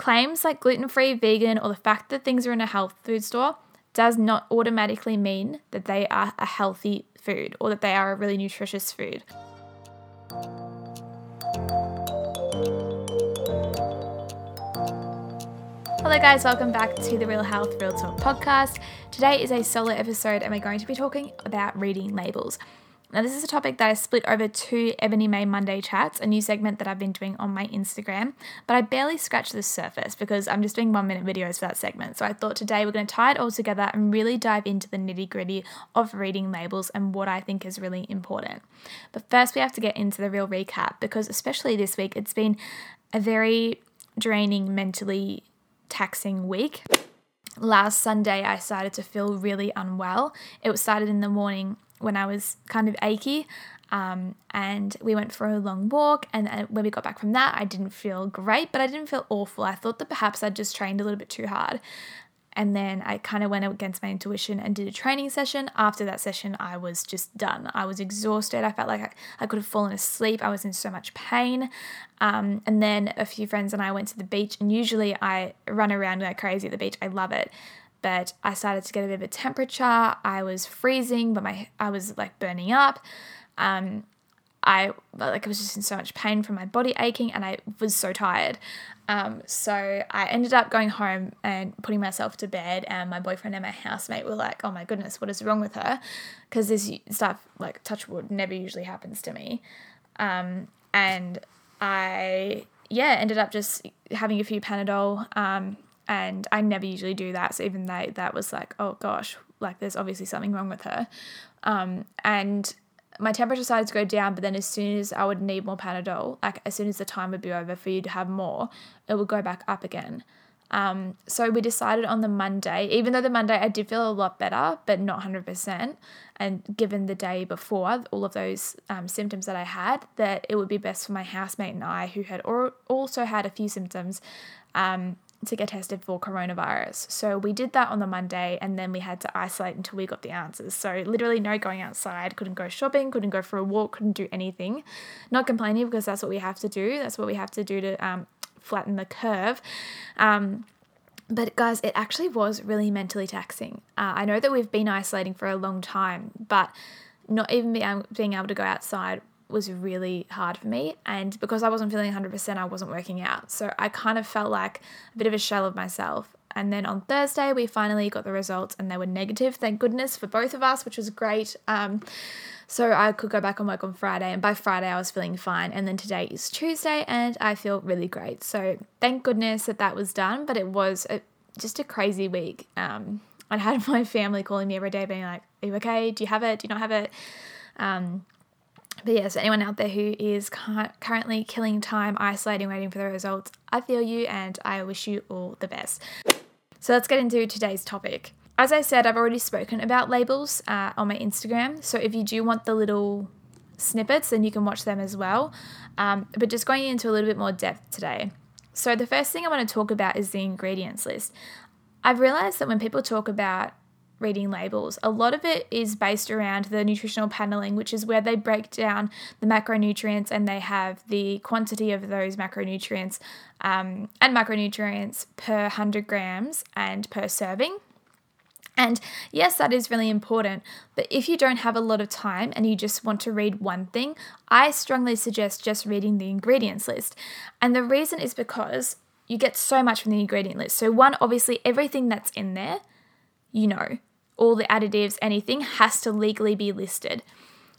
Claims like gluten free, vegan, or the fact that things are in a health food store does not automatically mean that they are a healthy food or that they are a really nutritious food. Hello, guys, welcome back to the Real Health Real Talk podcast. Today is a solo episode, and we're going to be talking about reading labels. Now, this is a topic that I split over two Ebony May Monday chats, a new segment that I've been doing on my Instagram, but I barely scratched the surface because I'm just doing one minute videos for that segment. So I thought today we're going to tie it all together and really dive into the nitty gritty of reading labels and what I think is really important. But first, we have to get into the real recap because, especially this week, it's been a very draining, mentally taxing week last Sunday, I started to feel really unwell. It started in the morning when I was kind of achy. Um, and we went for a long walk. And, and when we got back from that, I didn't feel great, but I didn't feel awful. I thought that perhaps I'd just trained a little bit too hard. And then I kind of went against my intuition and did a training session. After that session, I was just done. I was exhausted. I felt like I, I could have fallen asleep. I was in so much pain. Um, and then a few friends and I went to the beach. And usually I run around like crazy at the beach. I love it but I started to get a bit of a temperature. I was freezing, but my I was like burning up. Um, I like I was just in so much pain from my body aching, and I was so tired. Um, so I ended up going home and putting myself to bed. And my boyfriend and my housemate were like, "Oh my goodness, what is wrong with her?" Because this stuff, like touch wood, never usually happens to me. Um, and I yeah ended up just having a few Panadol. Um, and I never usually do that. So even they that was like, oh gosh, like there's obviously something wrong with her. Um, and my temperature started to go down, but then as soon as I would need more Panadol, like as soon as the time would be over for you to have more, it would go back up again. Um, so we decided on the Monday, even though the Monday I did feel a lot better, but not 100%. And given the day before, all of those um, symptoms that I had, that it would be best for my housemate and I, who had also had a few symptoms, um, to get tested for coronavirus. So we did that on the Monday and then we had to isolate until we got the answers. So literally no going outside, couldn't go shopping, couldn't go for a walk, couldn't do anything. Not complaining because that's what we have to do. That's what we have to do to um, flatten the curve. Um, but guys, it actually was really mentally taxing. Uh, I know that we've been isolating for a long time, but not even being able to go outside was really hard for me. And because I wasn't feeling 100%, I wasn't working out. So I kind of felt like a bit of a shell of myself. And then on Thursday, we finally got the results and they were negative, thank goodness, for both of us, which was great. Um, so I could go back and work on Friday. And by Friday, I was feeling fine. And then today is Tuesday and I feel really great. So thank goodness that that was done. But it was a, just a crazy week. Um, I had my family calling me every day, being like, Are you okay? Do you have it? Do you not have it? Um, but yes, anyone out there who is currently killing time isolating, waiting for the results, I feel you and I wish you all the best. So let's get into today's topic. As I said, I've already spoken about labels uh, on my Instagram. So if you do want the little snippets, then you can watch them as well. Um, but just going into a little bit more depth today. So the first thing I want to talk about is the ingredients list. I've realized that when people talk about reading labels. A lot of it is based around the nutritional paneling, which is where they break down the macronutrients and they have the quantity of those macronutrients um, and macronutrients per 100 grams and per serving. And yes, that is really important. But if you don't have a lot of time and you just want to read one thing, I strongly suggest just reading the ingredients list. And the reason is because you get so much from the ingredient list. So, one, obviously, everything that's in there, you know all the additives, anything has to legally be listed.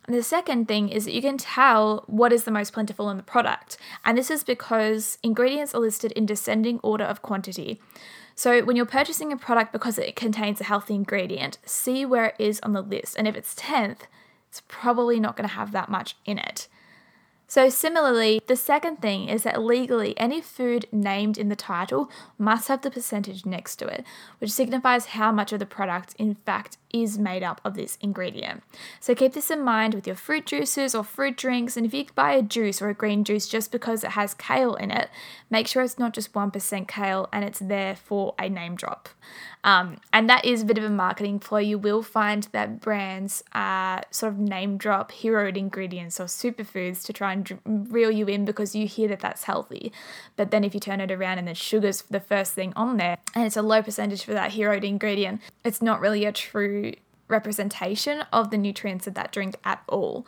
And the second thing is that you can tell what is the most plentiful in the product. And this is because ingredients are listed in descending order of quantity. So when you're purchasing a product because it contains a healthy ingredient, see where it is on the list. And if it's 10th, it's probably not going to have that much in it. So, similarly, the second thing is that legally any food named in the title must have the percentage next to it, which signifies how much of the product, in fact, is made up of this ingredient. So, keep this in mind with your fruit juices or fruit drinks. And if you buy a juice or a green juice just because it has kale in it, make sure it's not just 1% kale and it's there for a name drop. Um, and that is a bit of a marketing flaw. You will find that brands uh, sort of name drop heroed ingredients or superfoods to try and and reel you in because you hear that that's healthy. But then if you turn it around and the sugar's the first thing on there and it's a low percentage for that hero ingredient, it's not really a true representation of the nutrients of that drink at all.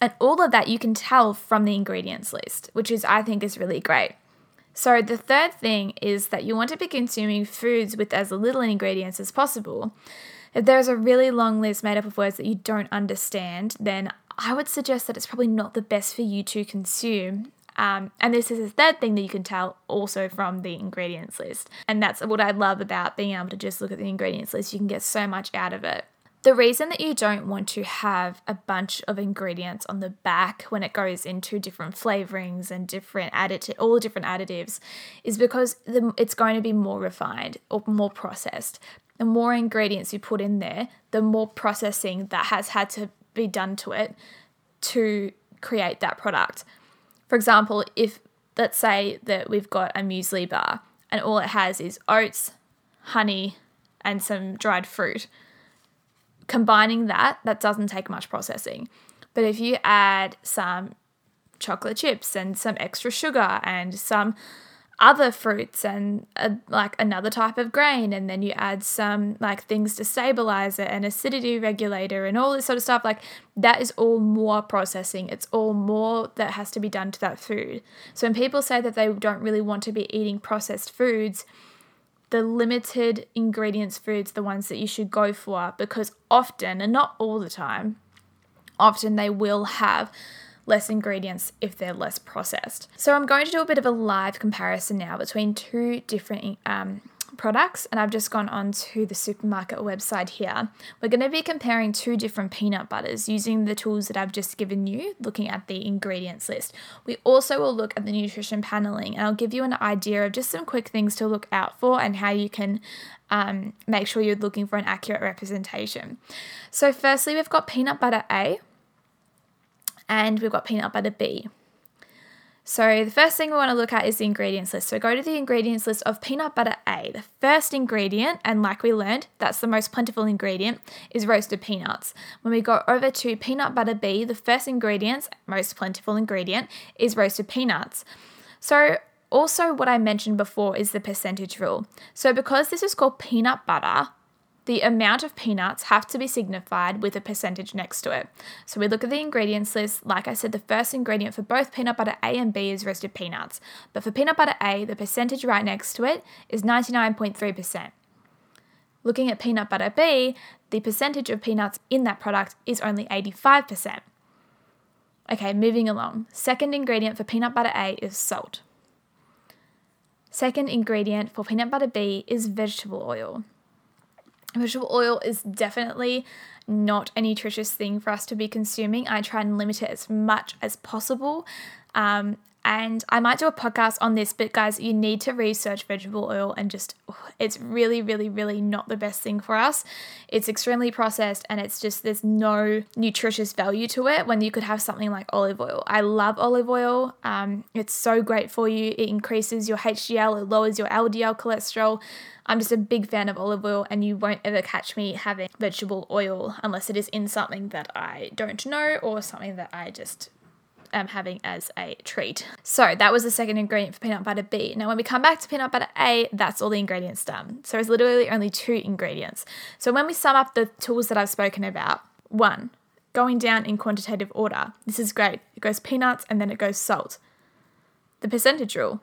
And all of that you can tell from the ingredients list, which is I think is really great. So the third thing is that you want to be consuming foods with as little ingredients as possible. If there's a really long list made up of words that you don't understand, then I would suggest that it's probably not the best for you to consume. Um, and this is the third thing that you can tell also from the ingredients list. And that's what I love about being able to just look at the ingredients list. You can get so much out of it. The reason that you don't want to have a bunch of ingredients on the back when it goes into different flavorings and different additive, all different additives, is because the, it's going to be more refined or more processed. The more ingredients you put in there, the more processing that has had to be done to it to create that product. For example, if let's say that we've got a muesli bar and all it has is oats, honey, and some dried fruit combining that, that doesn't take much processing. But if you add some chocolate chips and some extra sugar and some other fruits and a, like another type of grain and then you add some like things to stabilize it and acidity regulator and all this sort of stuff like that is all more processing. It's all more that has to be done to that food. So when people say that they don't really want to be eating processed foods the limited ingredients foods the ones that you should go for because often, and not all the time, often they will have less ingredients if they're less processed. So I'm going to do a bit of a live comparison now between two different um, products and I've just gone on to the supermarket website here. We're going to be comparing two different peanut butters using the tools that I've just given you, looking at the ingredients list. We also will look at the nutrition paneling and I'll give you an idea of just some quick things to look out for and how you can um, make sure you're looking for an accurate representation. So, firstly, we've got peanut butter A and we've got peanut butter B. So, the first thing we want to look at is the ingredients list. So, go to the ingredients list of peanut butter A. The first ingredient, and like we learned, that's the most plentiful ingredient, is roasted peanuts. When we go over to peanut butter B, the first ingredient, most plentiful ingredient, is roasted peanuts. So, also, what I mentioned before is the percentage rule. So, because this is called peanut butter, the amount of peanuts have to be signified with a percentage next to it. So we look at the ingredients list. Like I said, the first ingredient for both peanut butter A and B is roasted peanuts. But for peanut butter A, the percentage right next to it is 99.3%. Looking at peanut butter B, the percentage of peanuts in that product is only 85%. Okay, moving along. Second ingredient for peanut butter A is salt. Second ingredient for peanut butter B is vegetable oil. Vegetable oil is definitely not a nutritious thing for us to be consuming. I try and limit it as much as possible. Um, and I might do a podcast on this, but guys, you need to research vegetable oil and just, it's really, really, really not the best thing for us. It's extremely processed and it's just, there's no nutritious value to it when you could have something like olive oil. I love olive oil. Um, it's so great for you. It increases your HDL, it lowers your LDL cholesterol. I'm just a big fan of olive oil, and you won't ever catch me having vegetable oil unless it is in something that I don't know or something that I just am having as a treat. So that was the second ingredient for peanut butter B. Now, when we come back to peanut butter A, that's all the ingredients done. So it's literally only two ingredients. So when we sum up the tools that I've spoken about, one, going down in quantitative order. This is great. It goes peanuts and then it goes salt. The percentage rule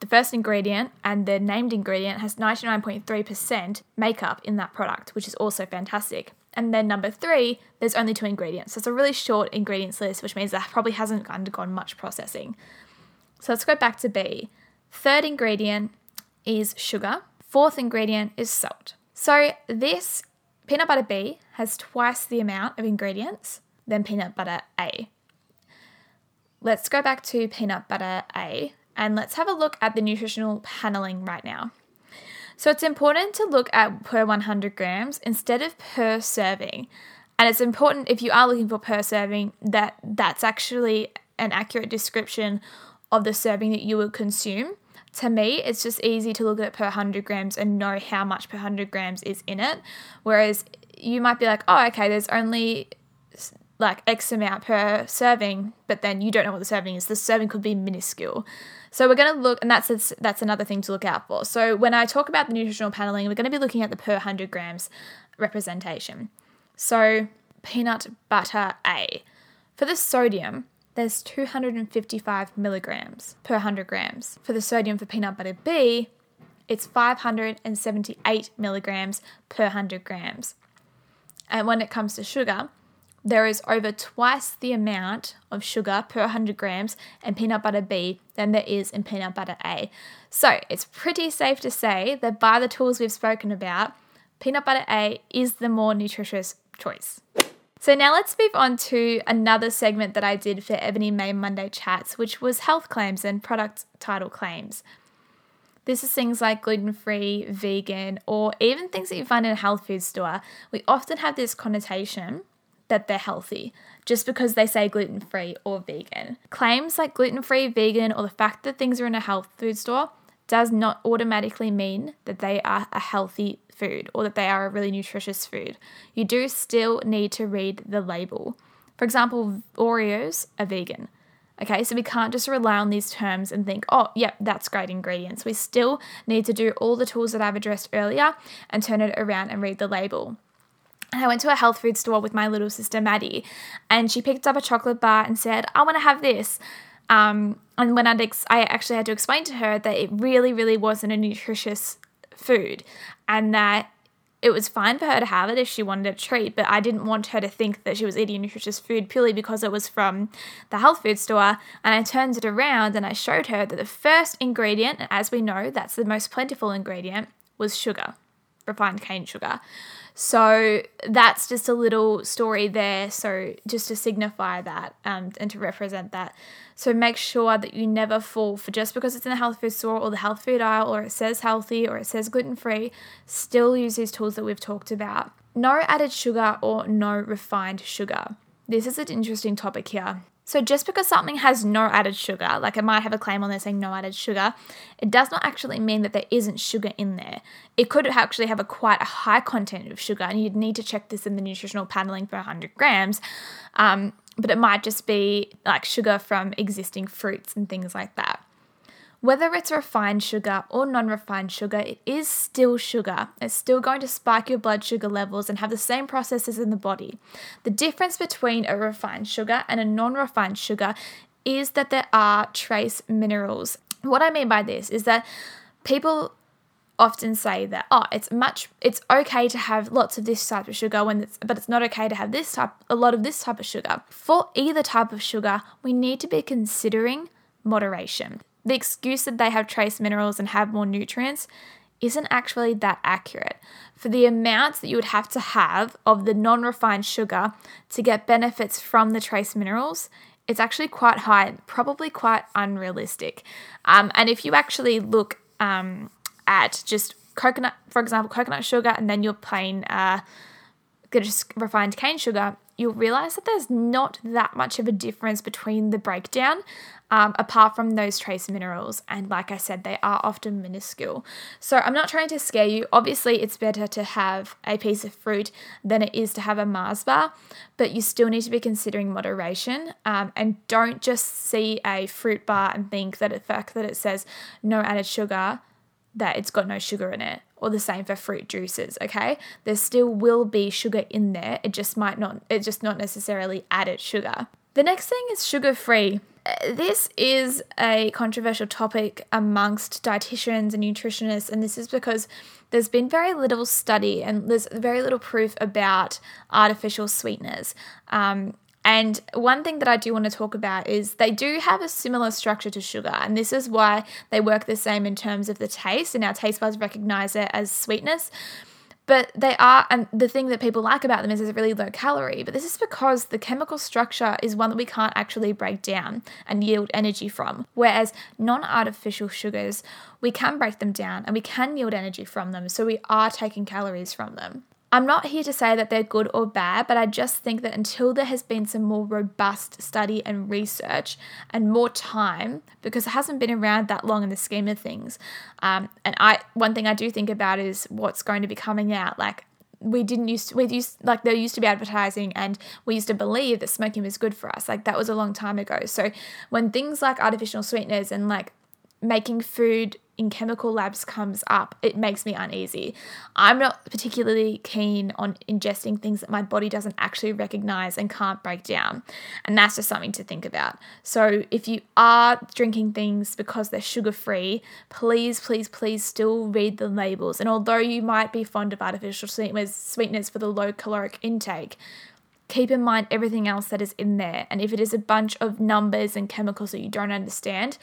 the first ingredient and the named ingredient has 99.3% makeup in that product, which is also fantastic. And then number three, there's only two ingredients. So it's a really short ingredients list, which means that probably hasn't undergone much processing. So let's go back to B. Third ingredient is sugar. Fourth ingredient is salt. So this peanut butter B has twice the amount of ingredients than peanut butter A. Let's go back to peanut butter A and let's have a look at the nutritional paneling right now. So it's important to look at per 100 grams instead of per serving. And it's important if you are looking for per serving that that's actually an accurate description of the serving that you would consume. To me, it's just easy to look at per 100 grams and know how much per 100 grams is in it. Whereas you might be like, oh, okay, there's only like X amount per serving, but then you don't know what the serving is. The serving could be minuscule. So we're going to look, and that's that's another thing to look out for. So when I talk about the nutritional paneling, we're going to be looking at the per 100 grams representation. So peanut butter A. For the sodium, there's 255 milligrams per 100 grams. For the sodium for peanut butter B, it's 578 milligrams per 100 grams. And when it comes to sugar, there is over twice the amount of sugar per 100 grams in peanut butter B than there is in peanut butter A. So it's pretty safe to say that by the tools we've spoken about, peanut butter A is the more nutritious choice. So now let's move on to another segment that I did for Ebony May Monday Chats, which was health claims and product title claims. This is things like gluten free, vegan, or even things that you find in a health food store. We often have this connotation that they're healthy just because they say gluten free or vegan. Claims like gluten free, vegan, or the fact that things are in a health food store does not automatically mean that they are a healthy food or that they are a really nutritious food. You do still need to read the label. For example, Oreos are vegan. Okay, so we can't just rely on these terms and think, oh, yep, that's great ingredients. We still need to do all the tools that I've addressed earlier and turn it around and read the label. And I went to a health food store with my little sister Maddie, and she picked up a chocolate bar and said, I want to have this. Um, and when I'd ex- I actually had to explain to her that it really, really wasn't a nutritious food and that it was fine for her to have it if she wanted a treat, but I didn't want her to think that she was eating nutritious food purely because it was from the health food store. And I turned it around and I showed her that the first ingredient, as we know, that's the most plentiful ingredient, was sugar, refined cane sugar. So that's just a little story there. So just to signify that um, and to represent that. So make sure that you never fall for just because it's in the health food store or the health food aisle or it says healthy or it says gluten free, still use these tools that we've talked about. No added sugar or no refined sugar. This is an interesting topic here. So just because something has no added sugar, like it might have a claim on there saying no added sugar, it does not actually mean that there isn't sugar in there. It could actually have a quite a high content of sugar, and you'd need to check this in the nutritional paneling for 100 grams. Um, but it might just be like sugar from existing fruits and things like that. Whether it's refined sugar or non refined sugar, it is still sugar. It's still going to spike your blood sugar levels and have the same processes in the body. The difference between a refined sugar and a non refined sugar is that there are trace minerals. What I mean by this is that people often say that oh it's much it's okay to have lots of this type of sugar when it's but it's not okay to have this type a lot of this type of sugar for either type of sugar we need to be considering moderation the excuse that they have trace minerals and have more nutrients isn't actually that accurate. For the amounts that you would have to have of the non refined sugar to get benefits from the trace minerals, it's actually quite high, probably quite unrealistic. Um, and if you actually look um, at just coconut, for example, coconut sugar, and then your plain uh, just refined cane sugar, you'll realize that there's not that much of a difference between the breakdown um, apart from those trace minerals. And like I said, they are often minuscule. So I'm not trying to scare you. Obviously, it's better to have a piece of fruit than it is to have a Mars bar, but you still need to be considering moderation. Um, and don't just see a fruit bar and think that the fact that it says no added sugar, that it's got no sugar in it or the same for fruit juices okay? There still will be sugar in there it just might not it's just not necessarily added sugar. The next thing is sugar free this is a controversial topic amongst dietitians and nutritionists, and this is because there's been very little study and there's very little proof about artificial sweeteners. Um, and one thing that I do want to talk about is they do have a similar structure to sugar, and this is why they work the same in terms of the taste, and our taste buds recognize it as sweetness. But they are, and the thing that people like about them is it's really low calorie. But this is because the chemical structure is one that we can't actually break down and yield energy from. Whereas non artificial sugars, we can break them down and we can yield energy from them. So we are taking calories from them. I'm not here to say that they're good or bad, but I just think that until there has been some more robust study and research and more time, because it hasn't been around that long in the scheme of things. Um, and I, one thing I do think about is what's going to be coming out. Like we didn't used to, we used like there used to be advertising and we used to believe that smoking was good for us like that was a long time ago so when things like artificial sweeteners and like making food in chemical labs comes up, it makes me uneasy. I'm not particularly keen on ingesting things that my body doesn't actually recognize and can't break down. And that's just something to think about. So if you are drinking things because they're sugar free, please, please, please still read the labels. And although you might be fond of artificial sweeteners, for the low caloric intake, keep in mind everything else that is in there. And if it is a bunch of numbers and chemicals that you don't understand,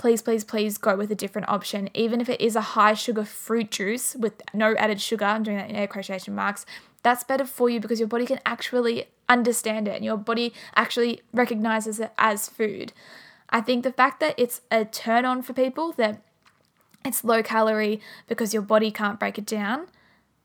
please, please, please go with a different option. Even if it is a high sugar fruit juice with no added sugar, I'm doing that in air quotation marks, that's better for you because your body can actually understand it and your body actually recognizes it as food. I think the fact that it's a turn on for people that it's low calorie because your body can't break it down,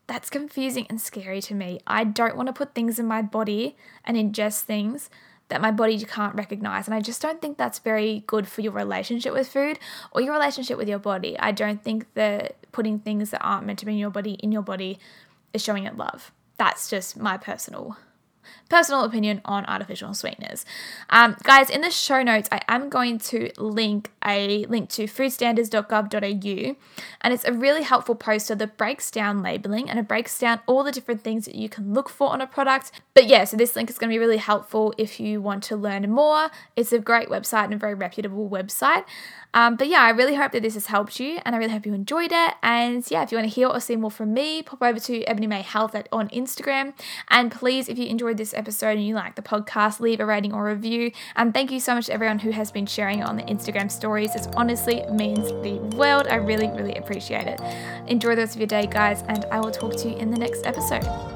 that's confusing and scary to me. I don't want to put things in my body and ingest things that my body can't recognize. And I just don't think that's very good for your relationship with food or your relationship with your body. I don't think that putting things that aren't meant to be in your body in your body is showing it love. That's just my personal personal opinion on artificial sweeteners. Um, guys, in the show notes, I am going to link a link to foodstandards.gov.au, and it's a really helpful poster that breaks down labeling and it breaks down all the different things that you can look for on a product. But yeah, so this link is going to be really helpful if you want to learn more. It's a great website and a very reputable website. Um, but yeah, I really hope that this has helped you and I really hope you enjoyed it. And yeah, if you want to hear or see more from me, pop over to Ebony May Health at, on Instagram. And please, if you enjoyed this episode and you like the podcast, leave a rating or review. And thank you so much to everyone who has been sharing it on the Instagram stories. It honestly means the world. I really, really appreciate it. Enjoy the rest of your day, guys, and I will talk to you in the next episode.